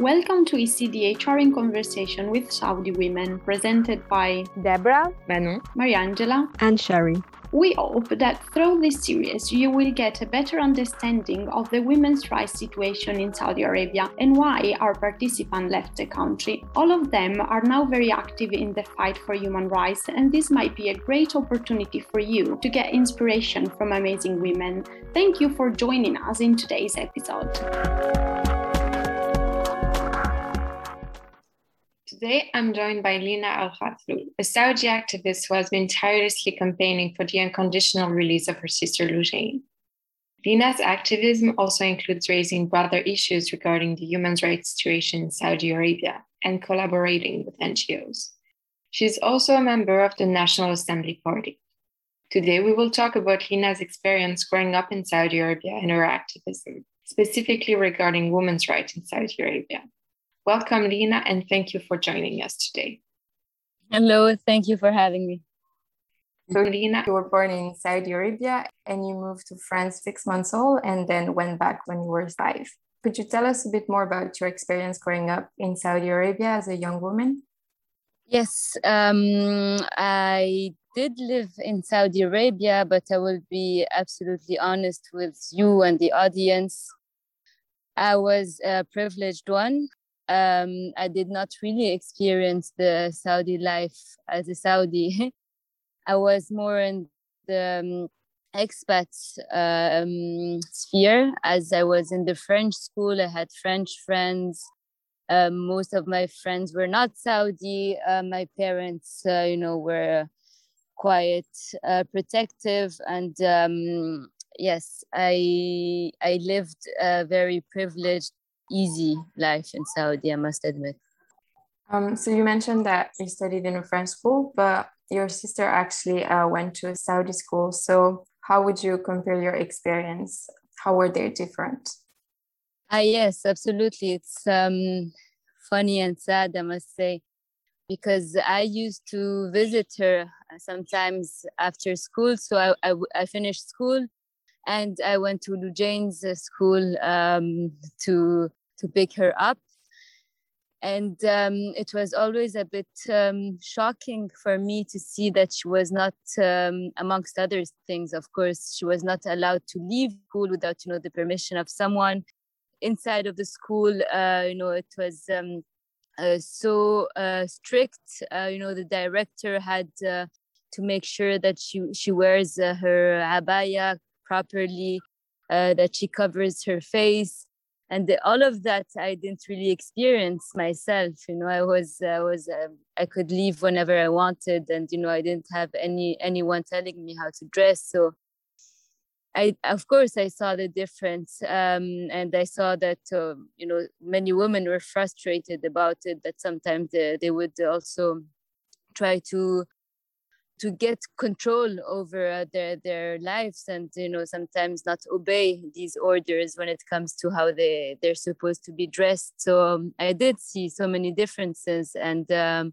Welcome to ECDHR in Conversation with Saudi Women, presented by Deborah, Manon, Mariangela, and Sherry. We hope that through this series you will get a better understanding of the women's rights situation in Saudi Arabia and why our participants left the country. All of them are now very active in the fight for human rights, and this might be a great opportunity for you to get inspiration from amazing women. Thank you for joining us in today's episode. Today, I'm joined by Lina Al a Saudi activist who has been tirelessly campaigning for the unconditional release of her sister Loujain. Lina's activism also includes raising broader issues regarding the human rights situation in Saudi Arabia and collaborating with NGOs. She is also a member of the National Assembly Party. Today, we will talk about Lina's experience growing up in Saudi Arabia and her activism, specifically regarding women's rights in Saudi Arabia. Welcome, Lina, and thank you for joining us today. Hello, thank you for having me. So, Lina, you were born in Saudi Arabia and you moved to France six months old and then went back when you were five. Could you tell us a bit more about your experience growing up in Saudi Arabia as a young woman? Yes, um, I did live in Saudi Arabia, but I will be absolutely honest with you and the audience. I was a privileged one um, I did not really experience the Saudi life as a Saudi. I was more in the um, expat um, sphere as I was in the French school. I had French friends. Um, most of my friends were not Saudi. Uh, my parents, uh, you know, were quite uh, protective and um, yes, I I lived a very privileged easy life in Saudi, I must admit. Um, so you mentioned that you studied in a French school, but your sister actually uh, went to a Saudi school. So how would you compare your experience? How were they different? Ah, yes, absolutely. It's um, funny and sad, I must say, because I used to visit her sometimes after school. So I, I, I finished school and I went to Loujain's school um, to to pick her up. And um, it was always a bit um, shocking for me to see that she was not, um, amongst other things, of course, she was not allowed to leave school without, you know, the permission of someone inside of the school. Uh, you know, it was um, uh, so uh, strict. Uh, you know, the director had uh, to make sure that she she wears uh, her abaya properly, that she covers her face and the, all of that i didn't really experience myself you know i was i was uh, i could leave whenever i wanted and you know i didn't have any anyone telling me how to dress so I, of course, I saw the difference, um, and I saw that uh, you know many women were frustrated about it. That sometimes they, they would also try to to get control over uh, their their lives and you know sometimes not obey these orders when it comes to how they they're supposed to be dressed so um, i did see so many differences and um,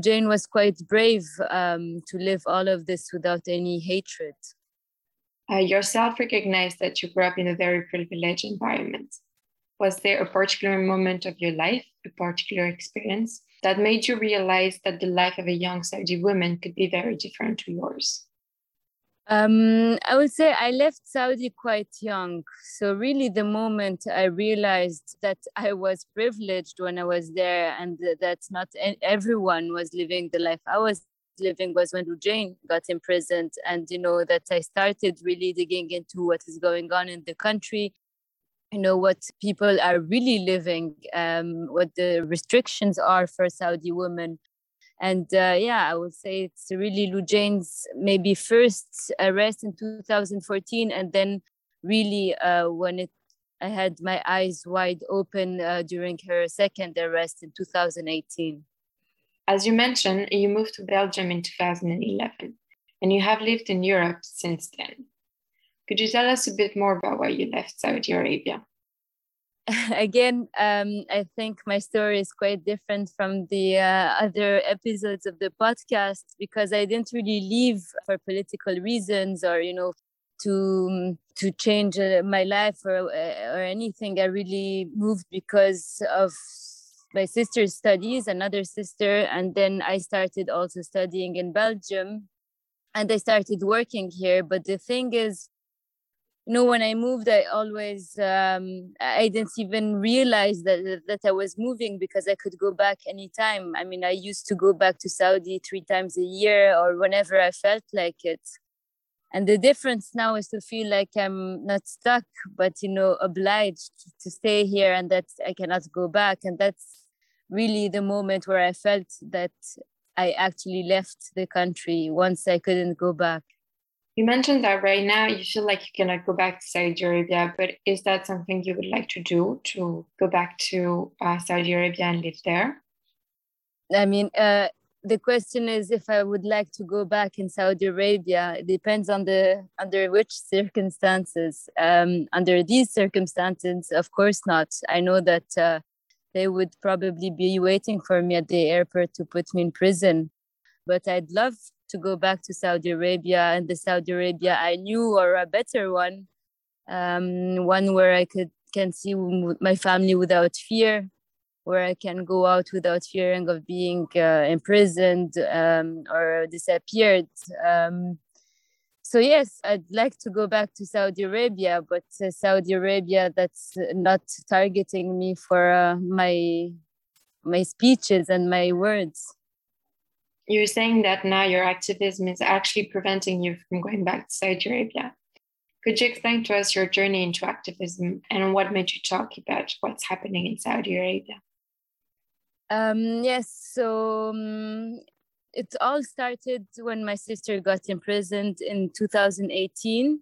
Jane was quite brave um, to live all of this without any hatred. Uh, yourself recognized that you grew up in a very privileged environment. Was there a particular moment of your life, a particular experience that made you realize that the life of a young Saudi woman could be very different to yours? Um, I would say I left Saudi quite young. So, really, the moment I realized that I was privileged when I was there and that not everyone was living the life I was living was when Loujain got imprisoned. And, you know, that I started really digging into what is going on in the country you know what people are really living um, what the restrictions are for saudi women. And uh, yeah i would say it's really Loujain's maybe first arrest in 2014 and then really uh, when it i had my eyes wide open uh, during her second arrest in 2018 as you mentioned you moved to belgium in 2011 and you have lived in europe since then could you tell us a bit more about why you left Saudi Arabia? Again, um, I think my story is quite different from the uh, other episodes of the podcast because I didn't really leave for political reasons or, you know, to to change uh, my life or uh, or anything. I really moved because of my sister's studies, another sister, and then I started also studying in Belgium, and I started working here. But the thing is, you know when i moved i always um, i didn't even realize that that i was moving because i could go back anytime. I mean i used to go back to saudi three times a year or whenever i felt like it. And the difference now is to feel like i'm not stuck but you know obliged to stay here and that i cannot go back. And that's really the moment where i felt that i actually left the country once i couldn't go back you mentioned that right now you feel like you cannot go back to Saudi Arabia, but is that something you would like to do to go back to uh, Saudi Arabia and live there? I mean, uh, the question is if I would like to go back in Saudi Arabia. It depends on the under which circumstances. Um, under these circumstances, of course not. I know that uh, they would probably be waiting for me at the airport to put me in prison, but I'd love to go back to Saudi Arabia and the Saudi Arabia I knew or a better one, um, one where I could can see my family without fear, where I can go out without fearing of being uh, imprisoned um, or disappeared. Um, so yes, I'd like to go back to Saudi Arabia, but uh, Saudi Arabia that's not targeting me for uh, my my speeches and my words you're saying that now your activism is actually preventing you from going back to Saudi Arabia. Could you explain to us your journey into activism and what made you talk about what's happening in Saudi Arabia? Um, yes, so um, it all started when my sister got imprisoned in 2018.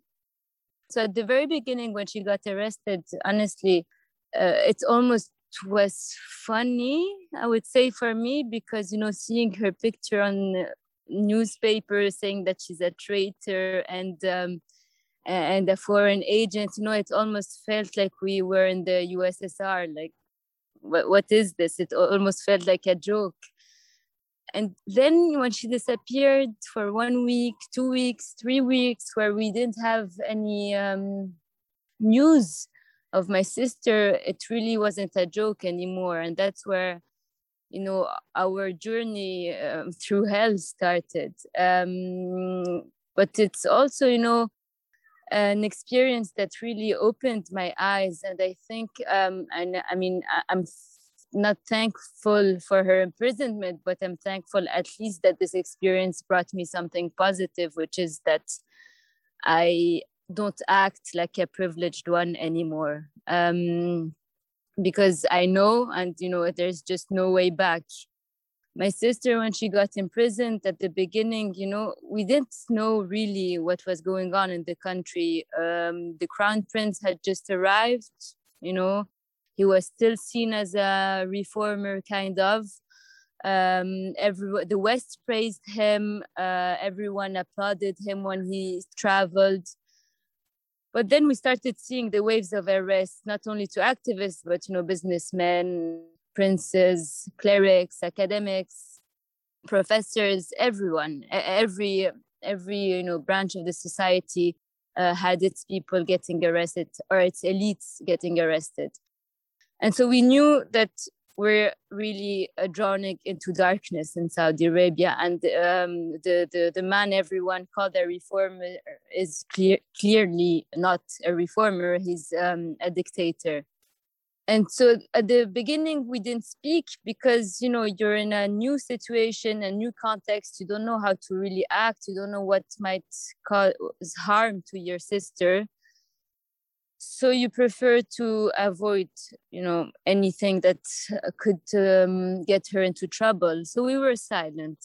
So at the very beginning, when she got arrested, honestly, uh, it's almost was funny i would say for me because you know seeing her picture on newspaper saying that she's a traitor and um, and a foreign agent you know it almost felt like we were in the ussr like what, what is this? It almost felt like a joke. And then when she disappeared for one week two weeks three weeks where we didn't have any um, news of my sister it really wasn't a joke anymore. And that's where you know our journey um, through hell started. Um, but it's also you know an experience that really opened my eyes. And i think um, and i mean i'm not thankful for her imprisonment but i'm thankful at least that this experience brought me something positive which is that i don't act like a privileged one anymore um, because I know, and you know, there's just no way back. My sister, when she got imprisoned at the beginning, you know, we didn't know really what was going on in the country. Um, the crown prince had just arrived, you know, he was still seen as a reformer, kind of. Um, every, the West praised him, uh, everyone applauded him when he traveled but then we started seeing the waves of arrests, not only to activists, but you know, businessmen, princes, clerics, academics, professors, everyone, every every you know branch of the society uh, had its people getting arrested or its elites getting arrested. And so we knew that we're really uh, drowning into darkness in Saudi Arabia. And um, the, the, the man everyone called a reformer is clear, clearly not a reformer, he's um, a dictator. And so at the beginning, we didn't speak because, you know, you're in a new situation, a new context. You don't know how to really act. You don't know what might cause harm to your sister so you prefer to avoid you know anything that could um, get her into trouble. So we were silent.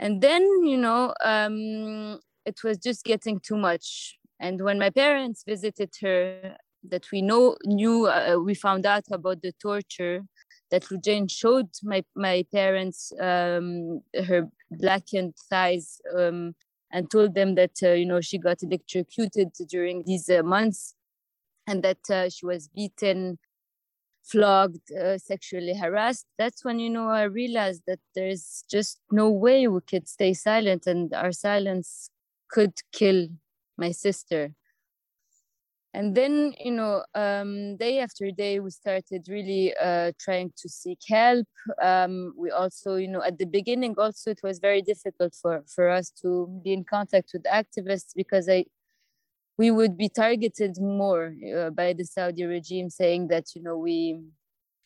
And then you know um, it was just getting too much. And when my parents visited her that we know knew uh, we found out about the torture that Loujain showed my my parents um, her blackened thighs um, and told them that uh, you know she got electrocuted during these uh, months and that uh, she was beaten flogged uh, sexually harassed that's when you know i realized that there's just no way we could stay silent and our silence could kill my sister. And then you know um, day after day we started really uh, trying to seek help. Um, we also you know at the beginning also it was very difficult for for us to be in contact with activists because i we would be targeted more uh, by the saudi regime saying that you know we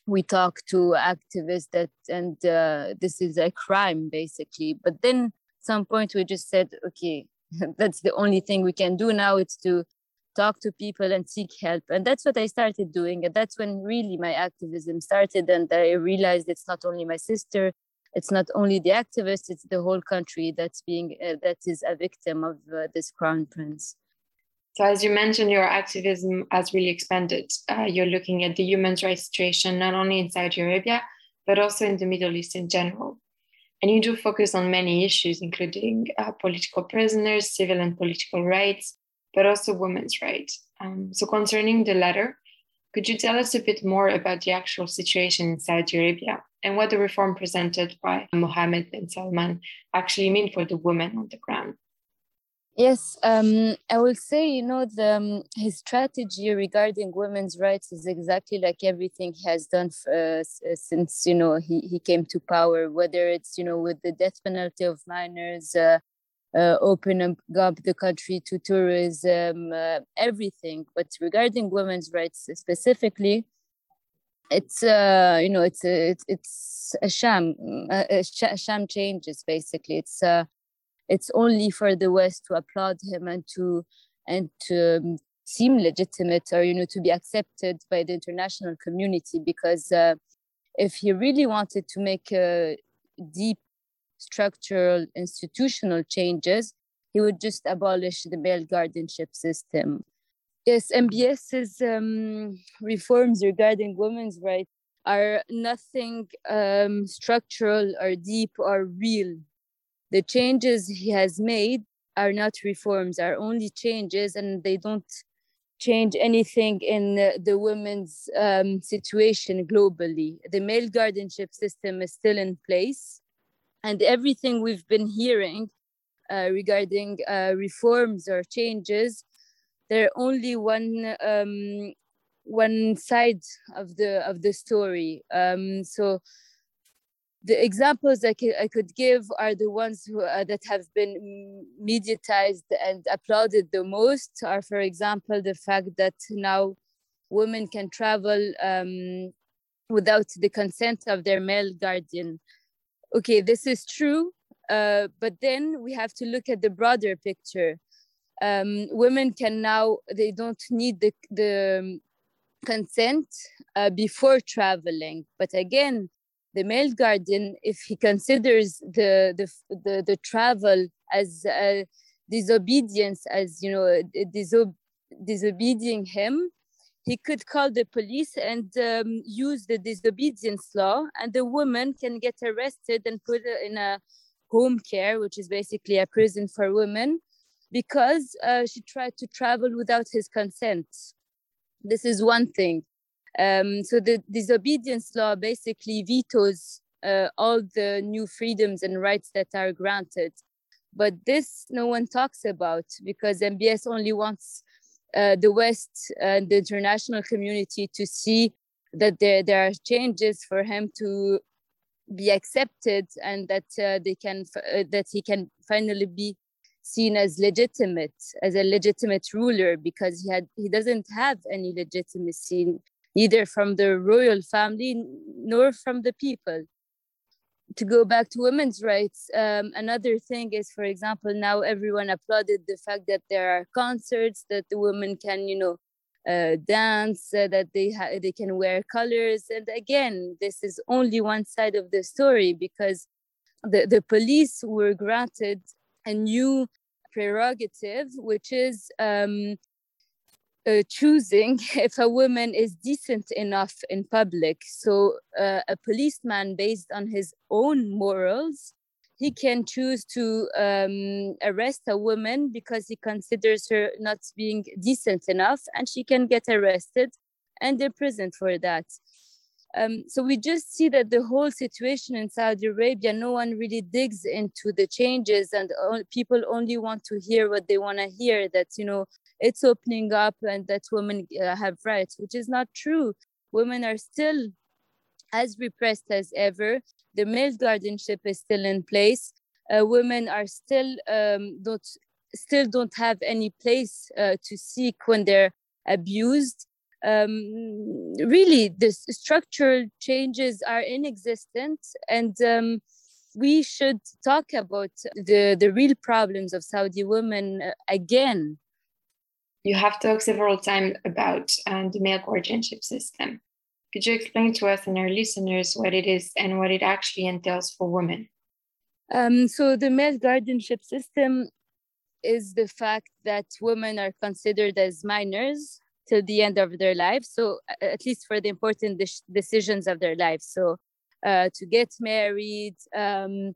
we talk to activists that and uh, this is a crime basically. But then some point we just said okay that's the only thing we can do now it's to talk to people and seek help. And that's what i started doing. And that's when really my activism started. And i realized it's not only my sister it's not only the activists it's the whole country that's being uh, that is a victim of uh, this crown prince so as you mentioned your activism has really expanded uh, you're looking at the human rights situation not only in saudi arabia but also in the middle east in general and you do focus on many issues including uh, political prisoners civil and political rights but also women's rights. Um, so, concerning the latter, could you tell us a bit more about the actual situation in Saudi Arabia and what the reform presented by Mohammed bin Salman actually mean for the women on the ground? Yes, um, I will say, you know, the, um, his strategy regarding women's rights is exactly like everything he has done uh, since, you know, he, he came to power, whether it's, you know, with the death penalty of minors, uh, uh, open up the country to tourism, uh, everything. But regarding women's rights specifically, it's uh, you know it's a, it's a sham, a, a sham changes basically. It's uh, it's only for the West to applaud him and to and to um, seem legitimate or you know to be accepted by the international community because uh, if he really wanted to make a deep structural institutional changes, he would just abolish the male guardianship system. Yes, MBS's um, reforms regarding women's rights are nothing um, structural or deep or real. The changes he has made are not reforms, are only changes, and they don't change anything in the, the women's um, situation globally. The male guardianship system is still in place and everything we've been hearing uh, regarding uh, reforms or changes, they're only one um, one side of the of the story. Um, so the examples I could, I could give are the ones who, uh, that have been mediatized and applauded the most are, for example, the fact that now women can travel um, without the consent of their male guardian okay, this is true, uh, but then we have to look at the broader picture. Um, women can now, they don't need the, the um, consent uh, before traveling. But again, the male guardian, if he considers the, the, the, the travel as a disobedience, as, you know, disob disobeying him, he could call the police and um, use the disobedience law, and the woman can get arrested and put in a home care, which is basically a prison for women, because uh, she tried to travel without his consent. This is one thing. Um, so the disobedience law basically vetoes uh, all the new freedoms and rights that are granted. But this no one talks about because MBS only wants uh, the West and the international community to see that there, there are changes for him to be accepted and that uh, they can uh, that he can finally be seen as legitimate as a legitimate ruler because he had he doesn't have any legitimacy neither from the royal family nor from the people. To go back to women's rights, um, another thing is, for example, now everyone applauded the fact that there are concerts that the women can, you know, uh, dance, uh, that they ha- they can wear colors, and again, this is only one side of the story because the the police were granted a new prerogative, which is um, uh, choosing if a woman is decent enough in public. So uh, a policeman, based on his own morals, he can choose to um, arrest a woman because he considers her not being decent enough, and she can get arrested and imprisoned for that. Um, so we just see that the whole situation in Saudi Arabia, no one really digs into the changes, and people only want to hear what they want to hear. That you know it's opening up and that women uh, have rights, which is not true. Women are still as repressed as ever. The male guardianship is still in place. Uh, women are still um, don't still don't have any place uh, to seek when they're abused um, really the structural changes are inexistent and um, we should talk about the, the real problems of Saudi women uh, again. You have talked several times about um, the male guardianship system. Could you explain to us and our listeners what it is and what it actually entails for women? Um, so, the male guardianship system is the fact that women are considered as minors till the end of their lives. So at least for the important de- decisions of their lives. So uh, to get married, um,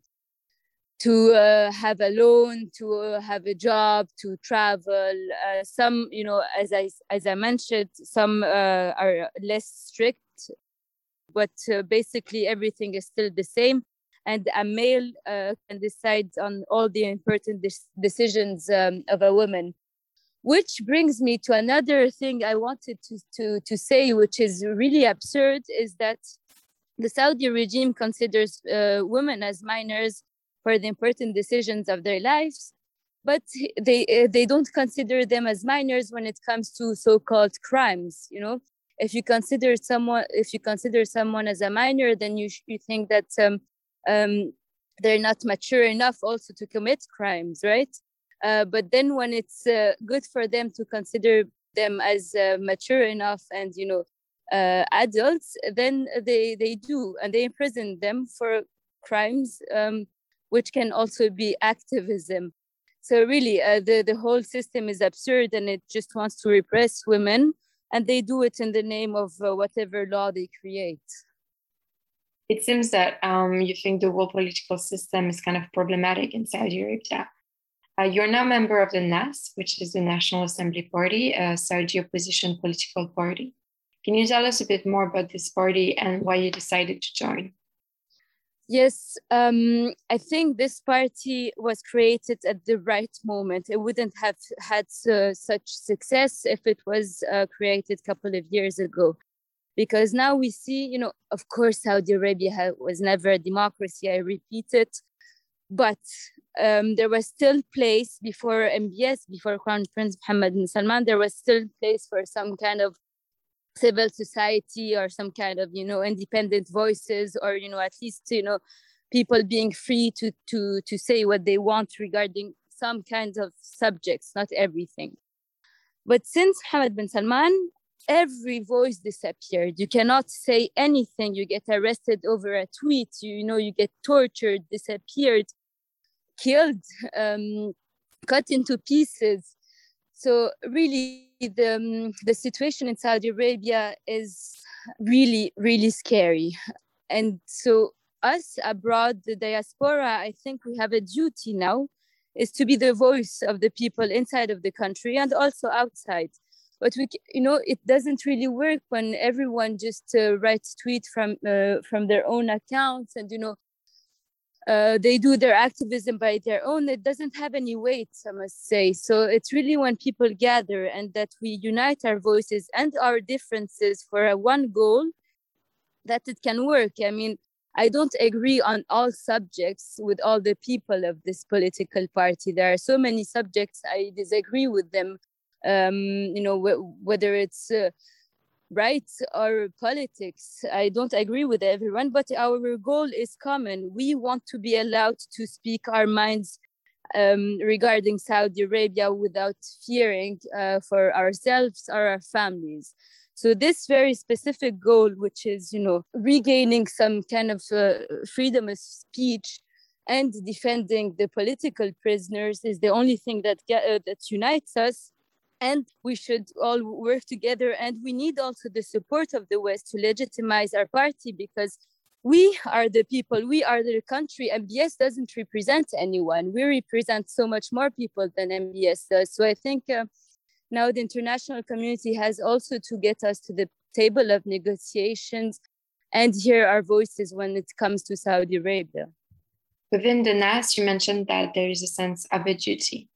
to uh, have a loan, to uh, have a job, to travel. Uh, some, you know, as I as I mentioned, some uh, are less strict, but uh, basically everything is still the same. And a male can decide on all the important de- decisions um, of a woman which brings me to another thing I wanted to, to, to say, which is really absurd, is that the Saudi regime considers uh, women as minors for the important decisions of their lives, but they uh, they don't consider them as minors when it comes to so-called crimes. You know, if you consider someone if you consider someone as a minor, then you you think that um, um, they're not mature enough also to commit crimes, right? Uh, but then when it's uh, good for them to consider them as uh, mature enough and you know uh, adults, then they they do and they imprison them for crimes, um, which can also be activism. So really, uh, the the whole system is absurd and it just wants to repress women, and they do it in the name of whatever law they create. It seems that um, you think the whole political system is kind of problematic in Saudi Arabia. Uh, you're now a member of the NAS, which is the National Assembly Party, a Saudi opposition political party. Can you tell us a bit more about this party and why you decided to join? Yes, um, I think this party was created at the right moment. It wouldn't have had uh, such success if it was uh, created a couple of years ago. Because now we see, you know, of course, Saudi Arabia was never a democracy, I repeat it but um, there was still place before MBS, before Crown Prince Mohammed bin Salman, there was still place for some kind of civil society or some kind of, you know, independent voices or, you know, at least, you know, people being free to, to, to say what they want regarding some kinds of subjects, not everything. But since Mohammed bin Salman, every voice disappeared. You cannot say anything. You get arrested over a tweet. You, you know, you get tortured, disappeared killed, um, cut into pieces. So really, the um, the situation in Saudi Arabia is really really scary, and so us abroad, the diaspora, I think we have a duty now, is to be the voice of the people inside of the country and also outside. But we, you know, it doesn't really work when everyone just uh, writes tweet from uh, from their own accounts and you know uh, they do their activism by their own, it doesn't have any weight, I must say. So it's really when people gather and that we unite our voices and our differences for a one goal that it can work. I mean, I don't agree on all subjects with all the people of this political party. There are so many subjects I disagree with them. Um, you know, wh- whether it's uh, rights or politics. I don't agree with everyone, but our goal is common. We want to be allowed to speak our minds um, regarding Saudi Arabia without fearing uh, for ourselves or our families. So this very specific goal, which is, you know, regaining some kind of uh, freedom of speech and defending the political prisoners, is the only thing that uh, that unites us and we should all work together and we need also the support of the west to legitimize our party because we are the people we are the country mbs doesn't represent anyone we represent so much more people than mbs does so i think uh, now the international community has also to get us to the table of negotiations and hear our voices when it comes to Saudi Arabia. Within the NAS, you mentioned that there is a sense of a duty.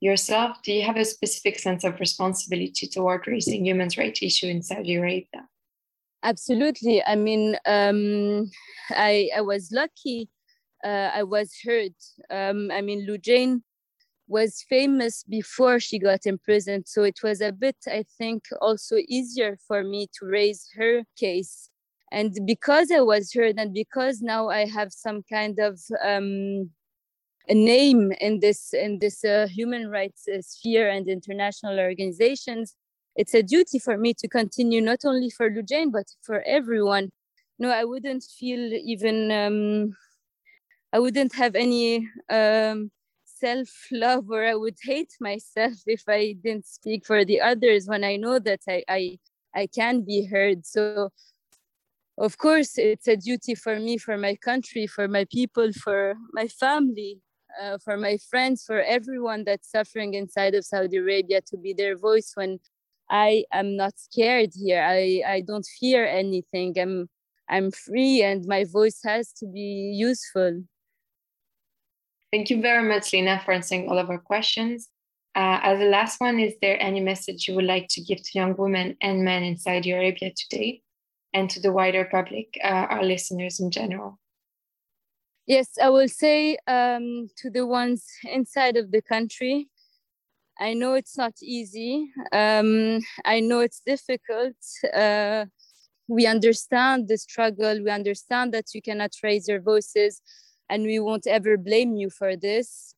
Yourself, do you have a specific sense of responsibility toward raising human rights issue in Saudi Arabia? Absolutely. I mean, um, I, I was lucky. Uh, I was heard. Um, I mean, Loujain was famous before she got imprisoned. So it was a bit, I think, also easier for me to raise her case. And because I was heard, and because now I have some kind of um, a name in this in this uh, human rights uh, sphere and international organizations, it's a duty for me to continue not only for Loujain but for everyone. No, I wouldn't feel even um, I wouldn't have any um, self love or I would hate myself if I didn't speak for the others when I know that I, I, I can be heard. So, of course, it's a duty for me, for my country, for my people, for my family, uh, for my friends, for everyone that's suffering inside of Saudi Arabia to be their voice when I am not scared here. I, I don't fear anything. I'm I'm free and my voice has to be useful. Thank you very much, Lina, for answering all of our questions. Uh, as the last one, is there any message you would like to give to young women and men in Saudi Arabia today and to the wider public, uh, our listeners in general? Yes, I will say um, to the ones inside of the country, I know it's not easy. Um, I know it's difficult. Uh, we understand the struggle. We understand that you cannot raise your voices and we won't ever blame you for this.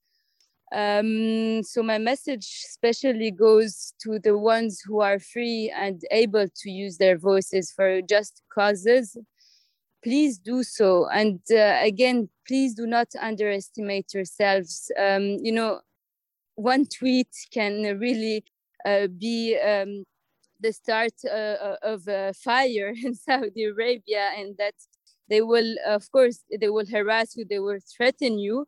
Um, so my message especially goes to the ones who are free and able to use their voices for just causes. Please do so. And uh, again, please do not underestimate yourselves. Um, you know, one tweet can really uh, be um, the start uh, of a fire in Saudi Arabia, and that they will of course they will harass you they will threaten you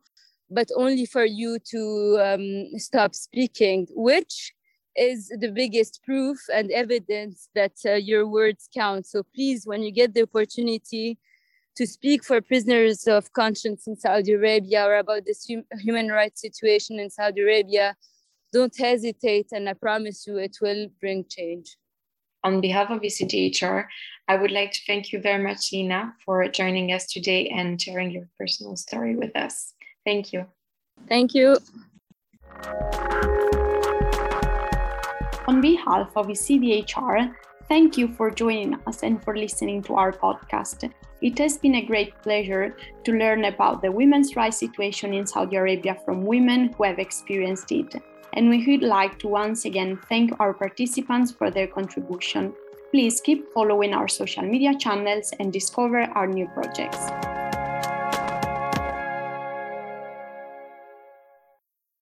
but only for you to um, stop speaking which is the biggest proof and evidence that uh, your words count so please when you get the opportunity to speak for prisoners of conscience in saudi arabia or about this hum- human rights situation in saudi arabia don't hesitate and i promise you it will bring change on behalf of ECDHR, I would like to thank you very much, Lina, for joining us today and sharing your personal story with us. Thank you. Thank you. On behalf of ECDHR, thank you for joining us and for listening to our podcast. It has been a great pleasure to learn about the women's rights situation in Saudi Arabia from women who have experienced it and we would like to once again thank our participants for their contribution. Please keep following our social media channels and discover our new projects.